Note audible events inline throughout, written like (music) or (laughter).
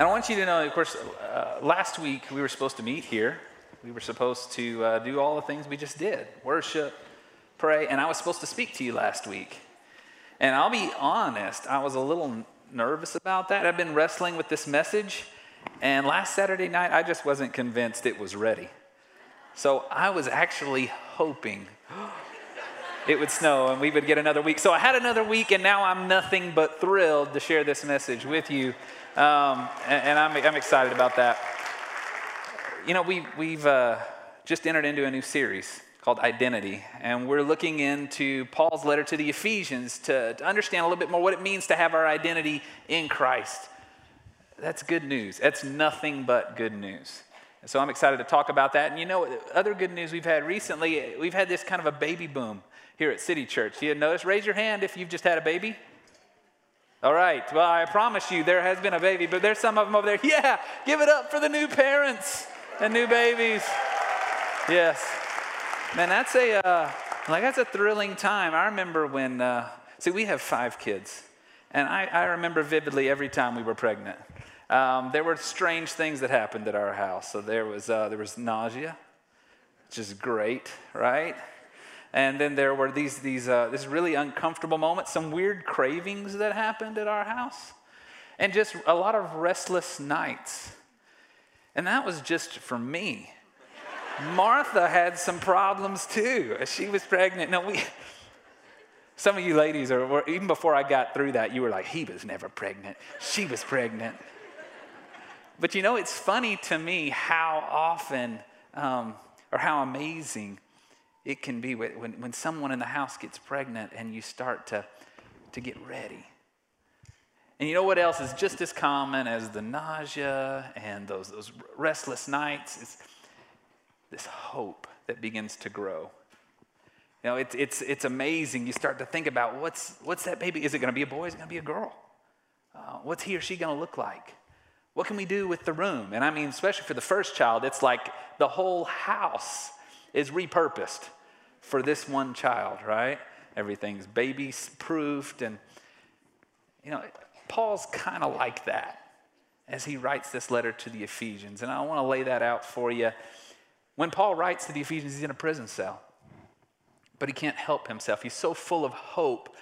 And I want you to know, of course, uh, last week we were supposed to meet here. We were supposed to uh, do all the things we just did worship, pray, and I was supposed to speak to you last week. And I'll be honest, I was a little nervous about that. I've been wrestling with this message, and last Saturday night I just wasn't convinced it was ready. So I was actually hoping (gasps) it would snow and we would get another week. So I had another week, and now I'm nothing but thrilled to share this message with you. Um, and, and I'm, I'm, excited about that. You know, we, we've uh, just entered into a new series called Identity, and we're looking into Paul's letter to the Ephesians to, to understand a little bit more what it means to have our identity in Christ. That's good news. That's nothing but good news. And so I'm excited to talk about that. And you know, other good news we've had recently, we've had this kind of a baby boom here at City Church. You notice? Raise your hand if you've just had a baby. All right. Well, I promise you there has been a baby, but there's some of them over there. Yeah, give it up for the new parents and new babies. Yes. Man, that's a uh, like that's a thrilling time. I remember when uh, see we have five kids, and I, I remember vividly every time we were pregnant. Um, there were strange things that happened at our house. So there was uh, there was nausea, which is great, right? And then there were these these uh, this really uncomfortable moments, some weird cravings that happened at our house, and just a lot of restless nights. And that was just for me. Martha had some problems too. She was pregnant. No, we. Some of you ladies are even before I got through that, you were like, he was never pregnant. She was pregnant. But you know, it's funny to me how often um, or how amazing it can be when, when someone in the house gets pregnant and you start to, to get ready. And you know what else is just as common as the nausea and those, those restless nights? It's this hope that begins to grow. You know, it's, it's, it's amazing. You start to think about what's, what's that baby? Is it going to be a boy? Is it going to be a girl? Uh, what's he or she going to look like? What can we do with the room? And I mean, especially for the first child, it's like the whole house is repurposed for this one child, right? Everything's baby proofed. And, you know, Paul's kind of like that as he writes this letter to the Ephesians. And I want to lay that out for you. When Paul writes to the Ephesians, he's in a prison cell, but he can't help himself. He's so full of hope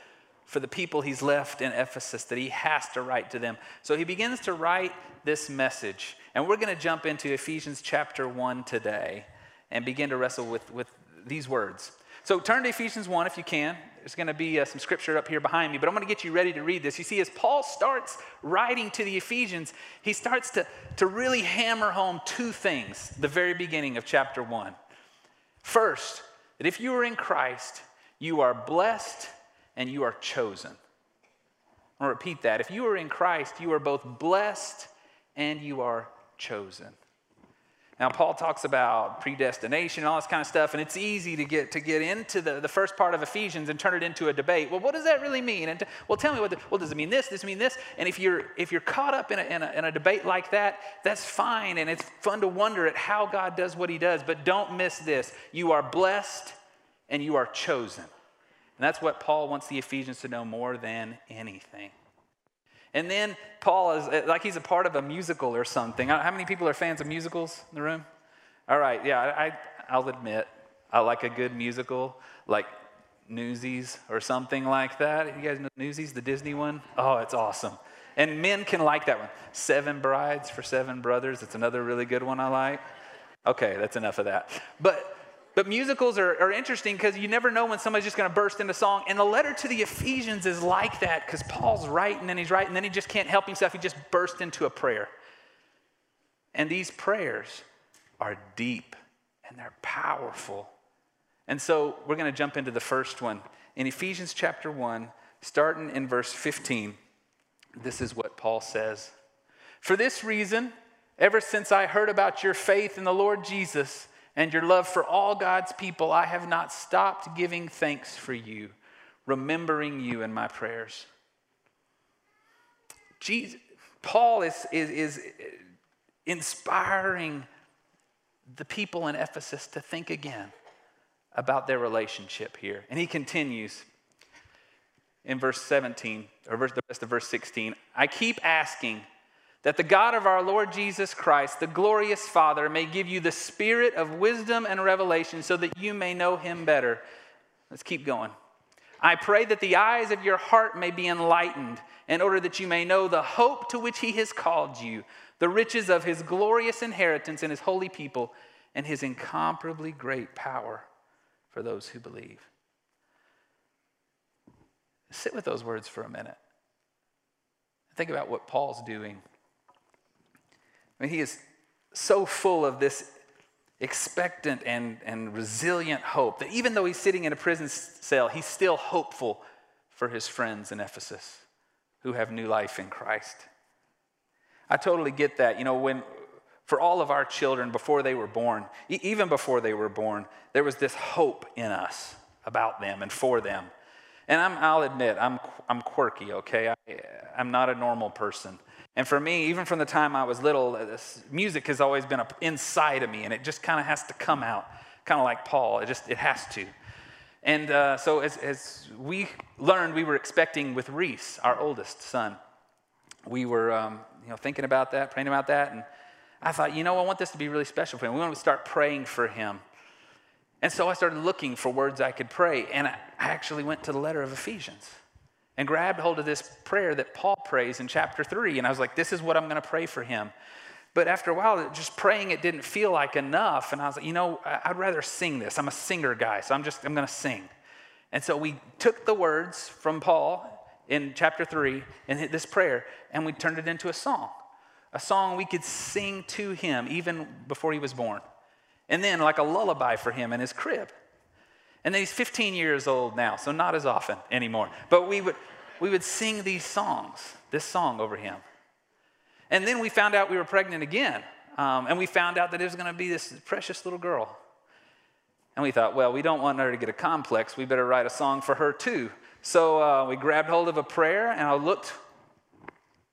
for the people he's left in Ephesus that he has to write to them. So he begins to write this message. And we're going to jump into Ephesians chapter 1 today and begin to wrestle with, with these words. So turn to Ephesians 1 if you can. There's going to be uh, some scripture up here behind me, but I'm going to get you ready to read this. You see, as Paul starts writing to the Ephesians, he starts to, to really hammer home two things, the very beginning of chapter 1. First, that if you are in Christ, you are blessed and you are chosen. I'll repeat that. If you are in Christ, you are both blessed and you are chosen. Now, Paul talks about predestination and all this kind of stuff, and it's easy to get, to get into the, the first part of Ephesians and turn it into a debate. Well, what does that really mean? And well, tell me what, the, well, does it mean this? Does it mean this? And if you're, if you're caught up in a, in, a, in a debate like that, that's fine, and it's fun to wonder at how God does what he does, but don't miss this. You are blessed and you are chosen. And that's what Paul wants the Ephesians to know more than anything. And then Paul is uh, like he's a part of a musical or something. How many people are fans of musicals in the room? All right, yeah, I, I'll admit I like a good musical, like Newsies or something like that. You guys know Newsies, the Disney one? Oh, it's awesome. And men can like that one. Seven Brides for Seven Brothers. It's another really good one I like. Okay, that's enough of that. But but musicals are, are interesting because you never know when somebody's just going to burst into song. And the letter to the Ephesians is like that because Paul's writing and he's writing, and then he just can't help himself. He just bursts into a prayer. And these prayers are deep and they're powerful. And so we're going to jump into the first one. In Ephesians chapter 1, starting in verse 15, this is what Paul says For this reason, ever since I heard about your faith in the Lord Jesus, and your love for all God's people, I have not stopped giving thanks for you, remembering you in my prayers. Jesus, Paul is, is, is inspiring the people in Ephesus to think again about their relationship here. And he continues in verse 17, or verse, the rest of verse 16 I keep asking that the God of our Lord Jesus Christ, the glorious Father, may give you the spirit of wisdom and revelation so that you may know him better. Let's keep going. I pray that the eyes of your heart may be enlightened in order that you may know the hope to which he has called you, the riches of his glorious inheritance in his holy people, and his incomparably great power for those who believe. Sit with those words for a minute. Think about what Paul's doing. I mean, he is so full of this expectant and, and resilient hope that even though he's sitting in a prison cell, he's still hopeful for his friends in Ephesus who have new life in Christ. I totally get that. You know, when for all of our children before they were born, even before they were born, there was this hope in us about them and for them. And i will admit, I'm, I'm quirky, okay? I, I'm not a normal person. And for me, even from the time I was little, uh, music has always been inside of me, and it just kind of has to come out, kind of like Paul. It just it has to. And uh, so as, as we learned, we were expecting with Reese, our oldest son. We were um, you know thinking about that, praying about that, and I thought, you know, I want this to be really special for him. We want to start praying for him. And so I started looking for words I could pray, and I actually went to the letter of Ephesians and grabbed hold of this prayer that Paul prays in chapter 3. And I was like, this is what I'm going to pray for him. But after a while, just praying it didn't feel like enough. And I was like, you know, I'd rather sing this. I'm a singer guy, so I'm just, I'm going to sing. And so we took the words from Paul in chapter 3 and this prayer, and we turned it into a song. A song we could sing to him even before he was born and then like a lullaby for him in his crib. And then he's 15 years old now, so not as often anymore. But we would, we would sing these songs, this song over him. And then we found out we were pregnant again. Um, and we found out that it was going to be this precious little girl. And we thought, well, we don't want her to get a complex. We better write a song for her too. So uh, we grabbed hold of a prayer and I looked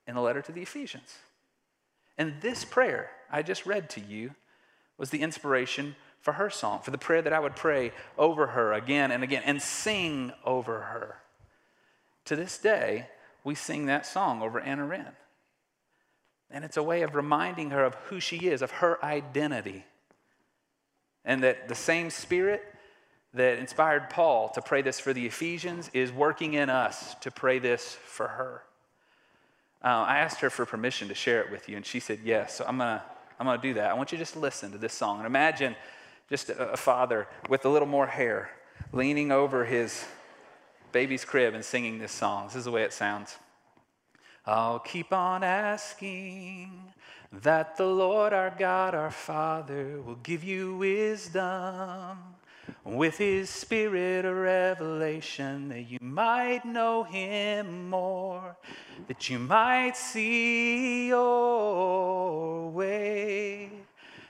in the letter to the Ephesians. And this prayer I just read to you was the inspiration for her song, for the prayer that I would pray over her again and again and sing over her. To this day, we sing that song over Anna Wren. And it's a way of reminding her of who she is, of her identity. And that the same spirit that inspired Paul to pray this for the Ephesians is working in us to pray this for her. Uh, I asked her for permission to share it with you, and she said yes. So I'm going to I'm to do that. I want you to just listen to this song and imagine just a, father with a little more hair leaning over his baby's crib and singing this song. This is the way it sounds. I'll keep on asking that the Lord our God, our Father, will give you wisdom with his spirit of revelation that you might know him more, that you might see your way.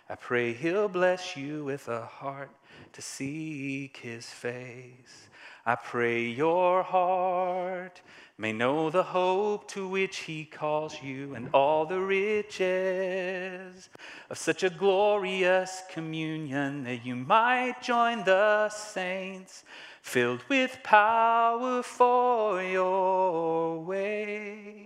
I pray he'll bless you with a heart to seek his face. I pray your heart may know the hope to which he calls you and all the riches of such a glorious communion that you might join the saints filled with power for your way.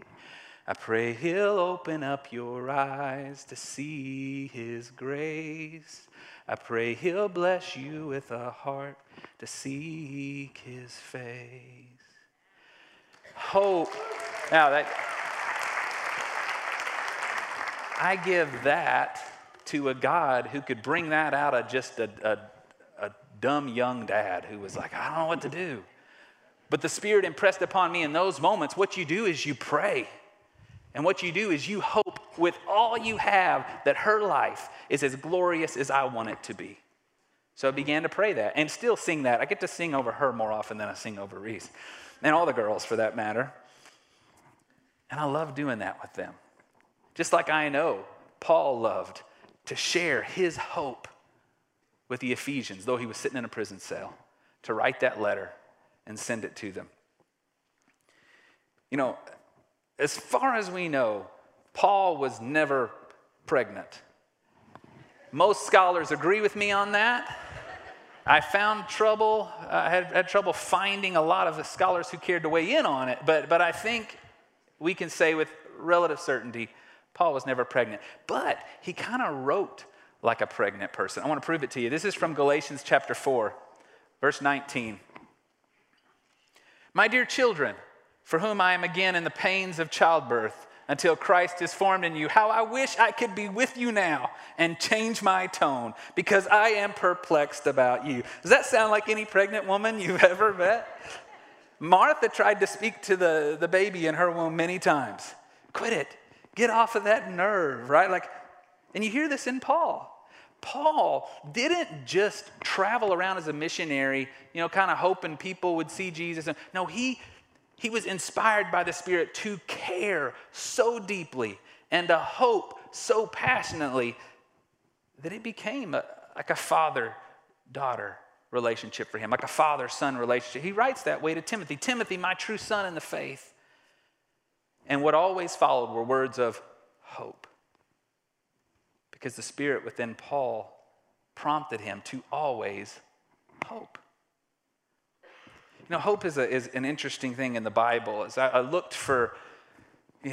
I pray he'll open up your eyes to see his grace. I pray he'll bless you with a heart to seek his face hope. Now, that I give that to a God who could bring that out of just a, a, a dumb young dad who was like, I don't know what to do. But the Spirit impressed upon me in those moments what you do is you pray. And what you do is you hope with all you have that her life is as glorious as I want it to be. So I began to pray that and still sing that. I get to sing over her more often than I sing over Reese and all the girls for that matter. And I love doing that with them. Just like I know Paul loved to share his hope with the Ephesians, though he was sitting in a prison cell, to write that letter and send it to them. You know, as far as we know, Paul was never pregnant. Most scholars agree with me on that. I found trouble, I had, had trouble finding a lot of the scholars who cared to weigh in on it, but, but I think we can say with relative certainty Paul was never pregnant, but he kind of wrote like a pregnant person. I want to prove it to you. This is from Galatians chapter 4, verse 19. My dear children, for whom I am again in the pains of childbirth until Christ is formed in you, how I wish I could be with you now and change my tone because I am perplexed about you. Does that sound like any pregnant woman you've (laughs) ever met? Martha tried to speak to the, the baby in her womb many times. Quit it. Get off of that nerve, right? Like, and you hear this in Paul. Paul didn't just travel around as a missionary, you know, kind of hoping people would see Jesus. No, he, he was inspired by the Spirit to care so deeply and to hope so passionately that it became a, like a father daughter relationship for him, like a father son relationship. He writes that way to Timothy Timothy, my true son in the faith. And what always followed were words of hope. Because the Spirit within Paul prompted him to always hope. You know, hope is, a, is an interesting thing in the Bible. As I, I looked for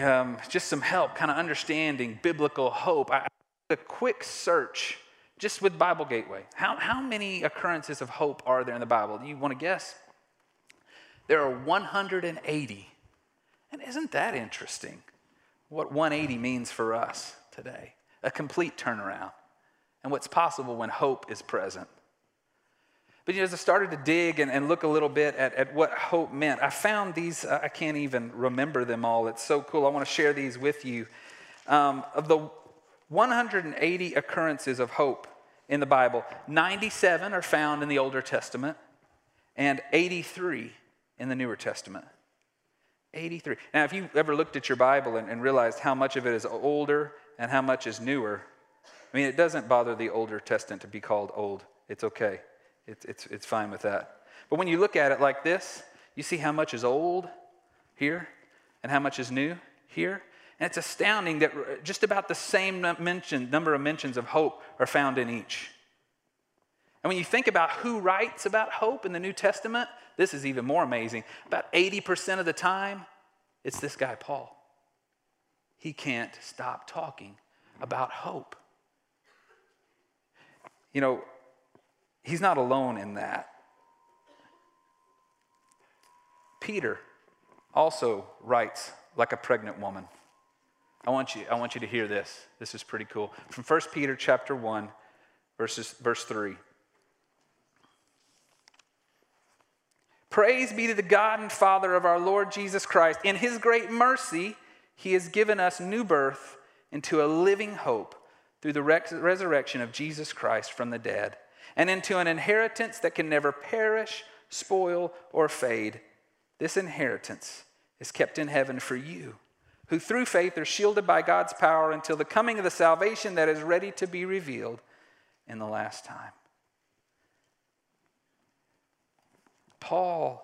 um, just some help, kind of understanding biblical hope, A quick search just with Bible Gateway. How, how many occurrences of hope are there in the Bible? Do you want to guess? There are 180. And isn't that interesting? What 180 means for us today a complete turnaround, and what's possible when hope is present. But you know, as I started to dig and, and look a little bit at, at what hope meant, I found these, I can't even remember them all. It's so cool. I want to share these with you. Um, of the 180 occurrences of hope in the Bible, 97 are found in the Older Testament and 83 in the Newer Testament. 83. Now, if you ever looked at your Bible and, and realized how much of it is older and how much is newer, I mean, it doesn't bother the Older Testament to be called old. It's okay, it's, it's, it's fine with that. But when you look at it like this, you see how much is old here and how much is new here. And it's astounding that just about the same mention, number of mentions of hope are found in each. And when you think about who writes about hope in the New Testament, this is even more amazing. About 80% of the time, it's this guy, Paul. He can't stop talking about hope. You know, he's not alone in that. Peter also writes like a pregnant woman. I want you, I want you to hear this. This is pretty cool. From 1 Peter chapter 1, verses, verse 3. Praise be to the God and Father of our Lord Jesus Christ. In his great mercy, he has given us new birth into a living hope through the resurrection of Jesus Christ from the dead, and into an inheritance that can never perish, spoil, or fade. This inheritance is kept in heaven for you who through faith are shielded by God's power until the coming of the salvation that is ready to be revealed in the last time. Paul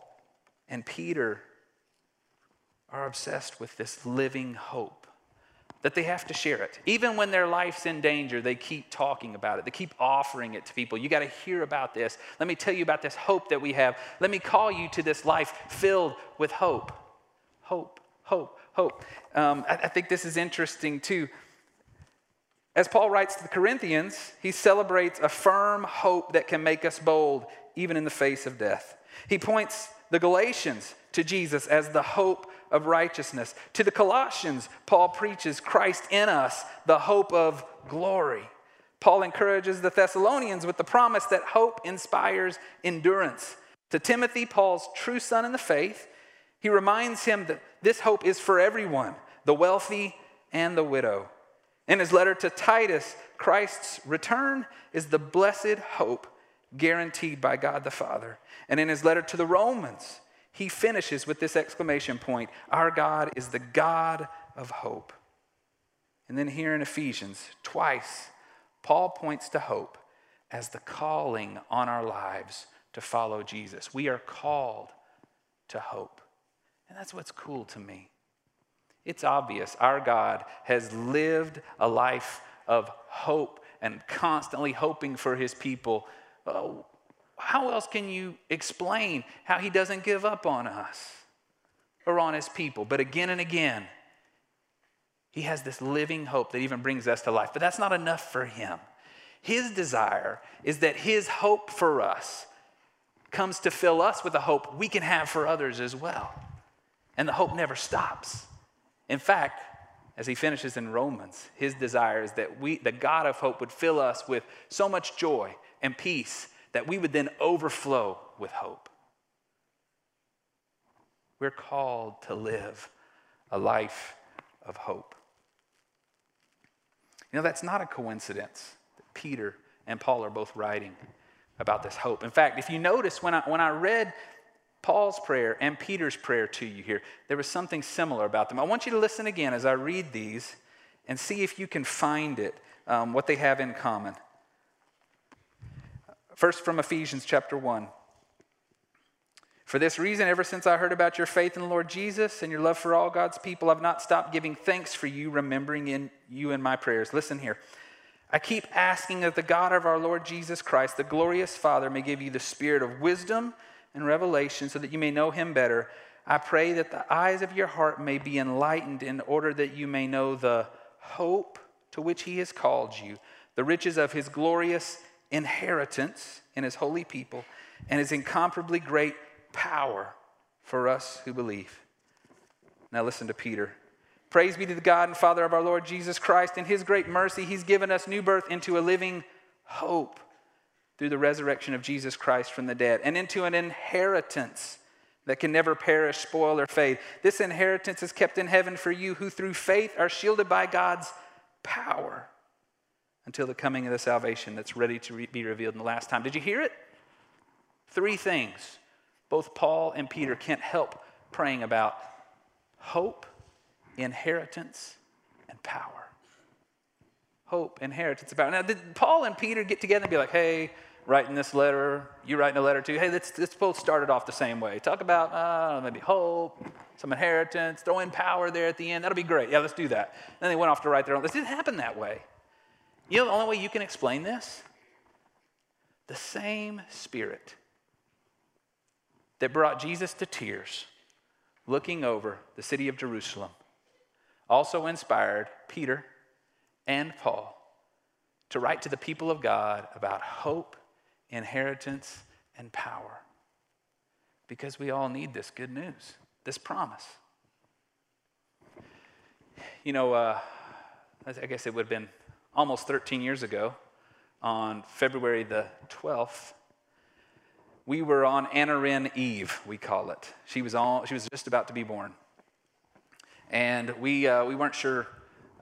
and Peter are obsessed with this living hope that they have to share it. Even when their life's in danger, they keep talking about it. They keep offering it to people. You got to hear about this. Let me tell you about this hope that we have. Let me call you to this life filled with hope. Hope, hope hope. Um, I, I think this is interesting too. As Paul writes to the Corinthians, he celebrates a firm hope that can make us bold, even in the face of death. He points the Galatians to Jesus as the hope of righteousness. To the Colossians, Paul preaches Christ in us, the hope of glory. Paul encourages the Thessalonians with the promise that hope inspires endurance. To Timothy, Paul's true son in the faith, he reminds him that this hope is for everyone, the wealthy and the widow. In his letter to Titus, Christ's return is the blessed hope guaranteed by God the Father. And in his letter to the Romans, he finishes with this exclamation point Our God is the God of hope. And then here in Ephesians, twice, Paul points to hope as the calling on our lives to follow Jesus. We are called to hope. And that's what's cool to me. It's obvious our God has lived a life of hope and constantly hoping for his people. Oh, how else can you explain how he doesn't give up on us or on his people? But again and again, He has this living hope that even brings us to life. But that's not enough for him. His desire is that his hope for us comes to fill us with a hope we can have for others as well. And the hope never stops. In fact, as he finishes in Romans, his desire is that we, the God of hope would fill us with so much joy and peace that we would then overflow with hope. We're called to live a life of hope. You know, that's not a coincidence that Peter and Paul are both writing about this hope. In fact, if you notice, when I, when I read Paul's prayer and Peter's prayer to you here, there was something similar about them. I want you to listen again as I read these and see if you can find it, um, what they have in common. First, from Ephesians chapter 1. For this reason, ever since I heard about your faith in the Lord Jesus and your love for all God's people, I've not stopped giving thanks for you, remembering in you in my prayers. Listen here. I keep asking that the God of our Lord Jesus Christ, the glorious Father, may give you the spirit of wisdom and revelation so that you may know him better. I pray that the eyes of your heart may be enlightened in order that you may know the hope to which he has called you, the riches of his glorious inheritance in his holy people, and his incomparably great power for us who believe. Now listen to Peter. Praise be to the God and Father of our Lord Jesus Christ. In his great mercy, he's given us new birth into a living hope through the resurrection of Jesus Christ from the dead and into an inheritance that can never perish, spoil, or fade. This inheritance is kept in heaven for you who through faith are shielded by God's power until the coming of the salvation that's ready to re- be revealed in the last time. Did you hear it? Three things. Both Paul and Peter can't help praying about hope inheritance, and power. Hope, inheritance, power. Now, did Paul and Peter get together and be like, hey, writing this letter, you writing a letter too, hey, let's, let's both start it off the same way. Talk about uh, maybe hope, some inheritance, throw in power there at the end. That'll be great. Yeah, let's do that. Then they went off to write their own. This didn't happen that way. You know the only way you can explain this? The same spirit that brought Jesus to tears looking over the city of Jerusalem also inspired Peter and Paul to write to the people of God about hope, inheritance, and power. Because we all need this good news, this promise. You know, uh, I guess it would have been almost 13 years ago, on February the 12th, we were on Anna Wren Eve, we call it. She was, all, she was just about to be born. And we, uh, we weren't sure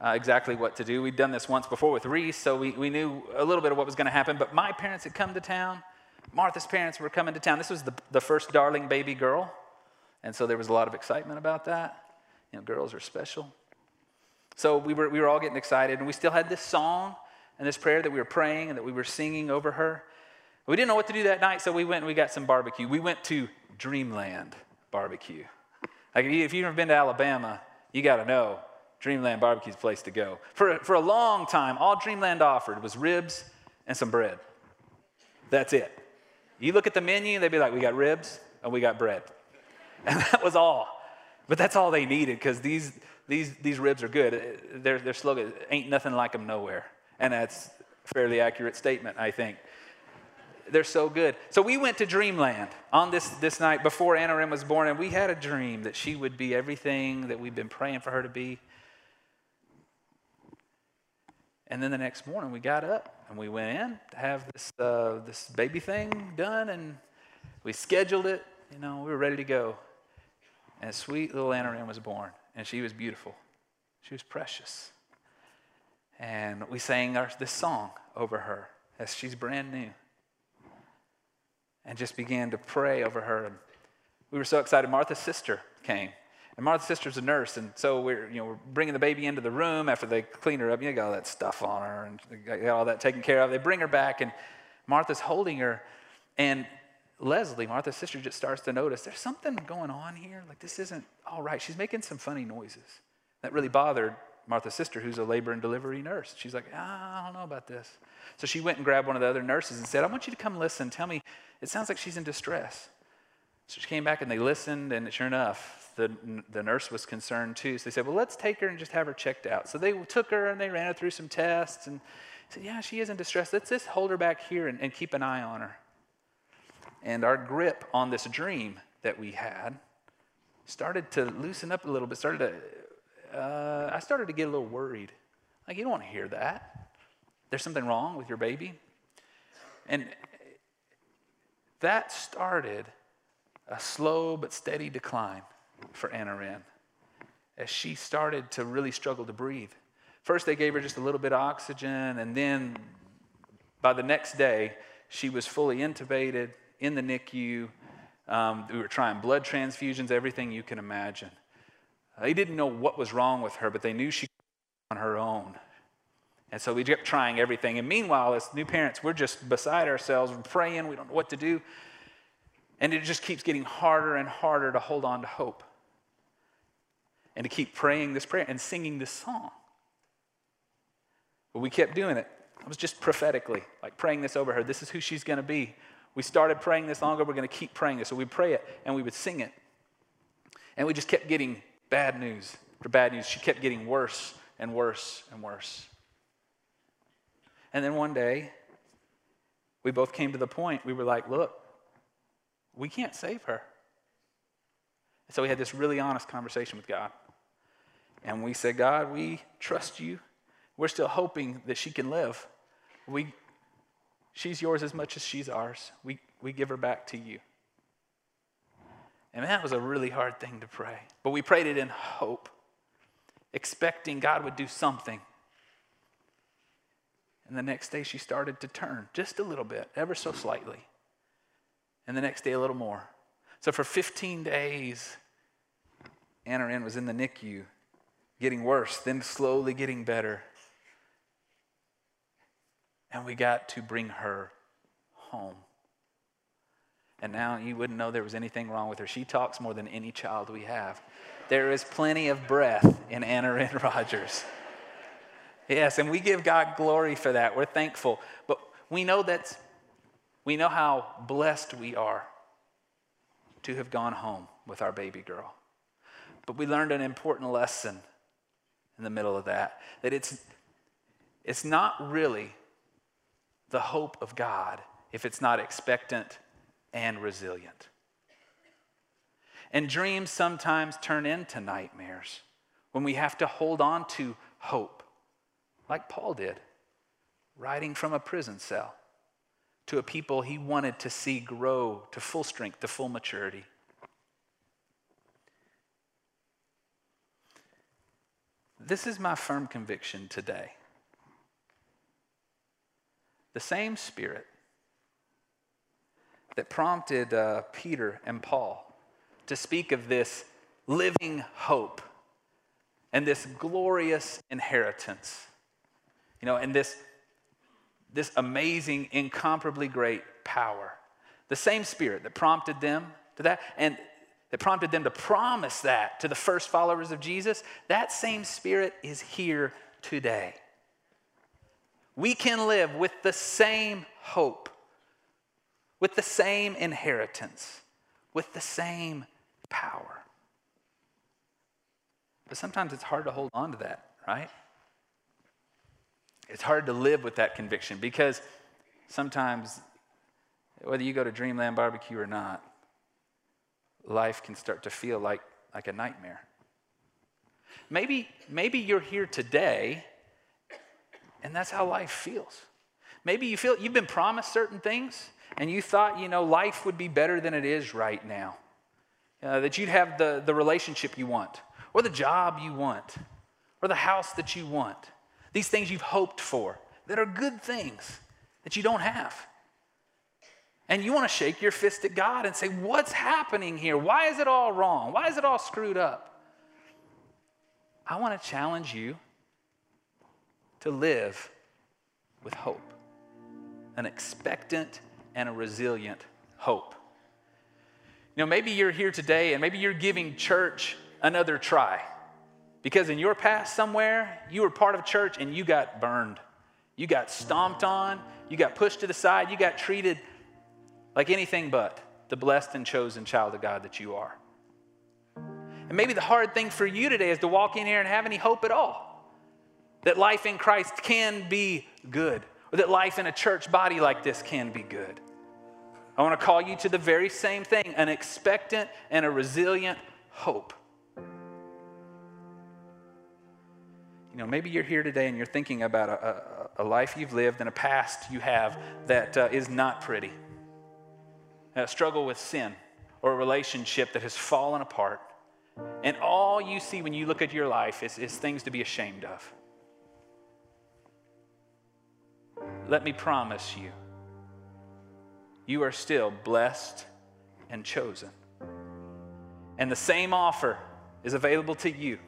uh, exactly what to do. We'd done this once before with Reese, so we, we knew a little bit of what was going to happen. But my parents had come to town. Martha's parents were coming to town. This was the, the first darling baby girl. And so there was a lot of excitement about that. You know, girls are special. So we were, we were all getting excited, and we still had this song and this prayer that we were praying and that we were singing over her. We didn't know what to do that night, so we went and we got some barbecue. We went to Dreamland Barbecue. Like if you've never been to Alabama, you got to know Dreamland Barbecue's place to go. For, for a long time, all Dreamland offered was ribs and some bread. That's it. You look at the menu, they'd be like, we got ribs and we got bread. (laughs) And that was all. But that's all they needed because these, these, these ribs are good. Their, their slogan, ain't nothing like them nowhere. And that's a fairly accurate statement, I think. They're so good. So we went to Dreamland on this, this night before Anna Wren was born, and we had a dream that she would be everything that we've been praying for her to be. And then the next morning, we got up and we went in to have this, uh, this baby thing done, and we scheduled it. You know, we were ready to go. And sweet little Anna Wren was born, and she was beautiful. She was precious. And we sang our, this song over her as she's brand new and just began to pray over her. And we were so excited. Martha's sister came. And Martha's sister's a nurse, and so we're, you know, we're bringing the baby into the room after they clean her up. You know, got all that stuff on her and got all that taken care of. They bring her back, and Martha's holding her. And Leslie, Martha's sister, just starts to notice there's something going on here. Like, this isn't all right. She's making some funny noises. That really bothered Martha's sister, who's a labor and delivery nurse. She's like, ah, I don't know about this. So she went and grabbed one of the other nurses and said, I want you to come listen. Tell me, it sounds like she's in distress. So she came back and they listened, and sure enough, the, the nurse was concerned too. So they said, Well, let's take her and just have her checked out. So they took her and they ran her through some tests and said, Yeah, she is in distress. Let's just hold her back here and, and keep an eye on her. And our grip on this dream that we had started to loosen up a little bit, started to, uh, I started to get a little worried. Like, you don't want to hear that. There's something wrong with your baby. And that started a slow but steady decline for Anna Wren as she started to really struggle to breathe. First, they gave her just a little bit of oxygen, and then by the next day, she was fully intubated in the NICU. Um, we were trying blood transfusions, everything you can imagine. They didn't know what was wrong with her, but they knew she on her own. And so we kept trying everything. And meanwhile, as new parents, we're just beside ourselves, we're praying, we don't know what to do. And it just keeps getting harder and harder to hold on to hope and to keep praying this prayer and singing this song. But we kept doing it. I was just prophetically, like praying this over her. This is who she's going to be. We started praying this long ago. We're going to keep praying this. So we pray it and we would sing it. And we just kept getting bad news for bad news. She kept getting worse and worse and worse. And then one day, we both came to the point, we were like, look, we can't save her. And so we had this really honest conversation with God. And we said, God, we trust you. We're still hoping that she can live. We, she's yours as much as she's ours. We, we give her back to you. And that was a really hard thing to pray. But we prayed it in hope, expecting God would do something. And the next day she started to turn just a little bit, ever so slightly and the next day a little more. So for 15 days, Anna Wren was in the NICU, getting worse, then slowly getting better. And we got to bring her home. And now you wouldn't know there was anything wrong with her. She talks more than any child we have. There is plenty of breath in Anna Wren (laughs) Rogers. Yes, and we give God glory for that. We're thankful. But we know that's we know how blessed we are to have gone home with our baby girl. But we learned an important lesson in the middle of that that it's, it's not really the hope of God if it's not expectant and resilient. And dreams sometimes turn into nightmares when we have to hold on to hope, like Paul did, writing from a prison cell to a people he wanted to see grow to full strength, to full maturity. This is my firm conviction today. The same spirit that prompted uh, Peter and Paul to speak of this living hope and this glorious inheritance, you know, and this this amazing, incomparably great power. The same spirit that prompted them to that and that prompted them to promise that to the first followers of Jesus, that same spirit is here today. We can live with the same hope, with the same inheritance, with the same power. But sometimes it's hard to hold on to that, right? It's hard to live with that conviction because sometimes, whether you go to Dreamland Barbecue or not, life can start to feel like, like a nightmare. Maybe, maybe you're here today and that's how life feels. Maybe you feel you've been promised certain things and you thought, you know, life would be better than it is right now. Uh, that you'd have the, the relationship you want, or the job you want, or the house that you want. These things you've hoped for that are good things that you don't have. And you want to shake your fist at God and say, What's happening here? Why is it all wrong? Why is it all screwed up? I want to challenge you to live with hope an expectant and a resilient hope. You know, maybe you're here today and maybe you're giving church another try. Because in your past somewhere, you were part of church and you got burned. You got stomped on. You got pushed to the side. You got treated like anything but. the blessed and chosen child of God that you are. And maybe the hard thing for you today is to walk in here and have any hope at all that life in Christ can be good, or that life in a church body like this can be good. I want to call you to the very same thing an expectant and a resilient hope. You know, maybe you're here today and you're thinking about a, a, a life you've lived and a past you have that uh, is not pretty. A struggle with sin or a relationship that has fallen apart. And all you see when you look at your life is, is things to be ashamed of. Let me promise you, you are still blessed and chosen. And the same offer is available to you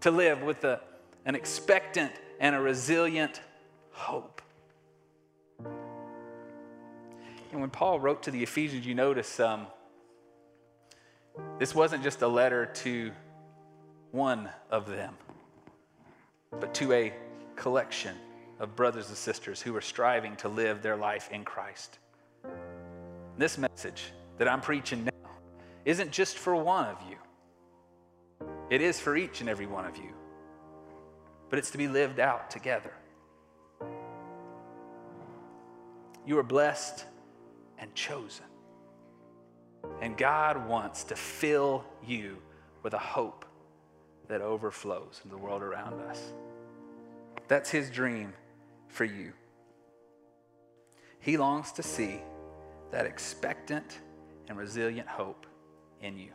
to live with a, an expectant and a resilient hope. And when Paul wrote to the Ephesians, you notice um, this wasn't just a letter to one of them, but to a collection of brothers and sisters who are striving to live their life in Christ. This message that I'm preaching now isn't just for one of you, it is for each and every one of you, but it's to be lived out together. You are blessed and chosen. And God wants to fill you with a hope that overflows in the world around us. That's His dream for you. He longs to see that expectant and resilient hope in you.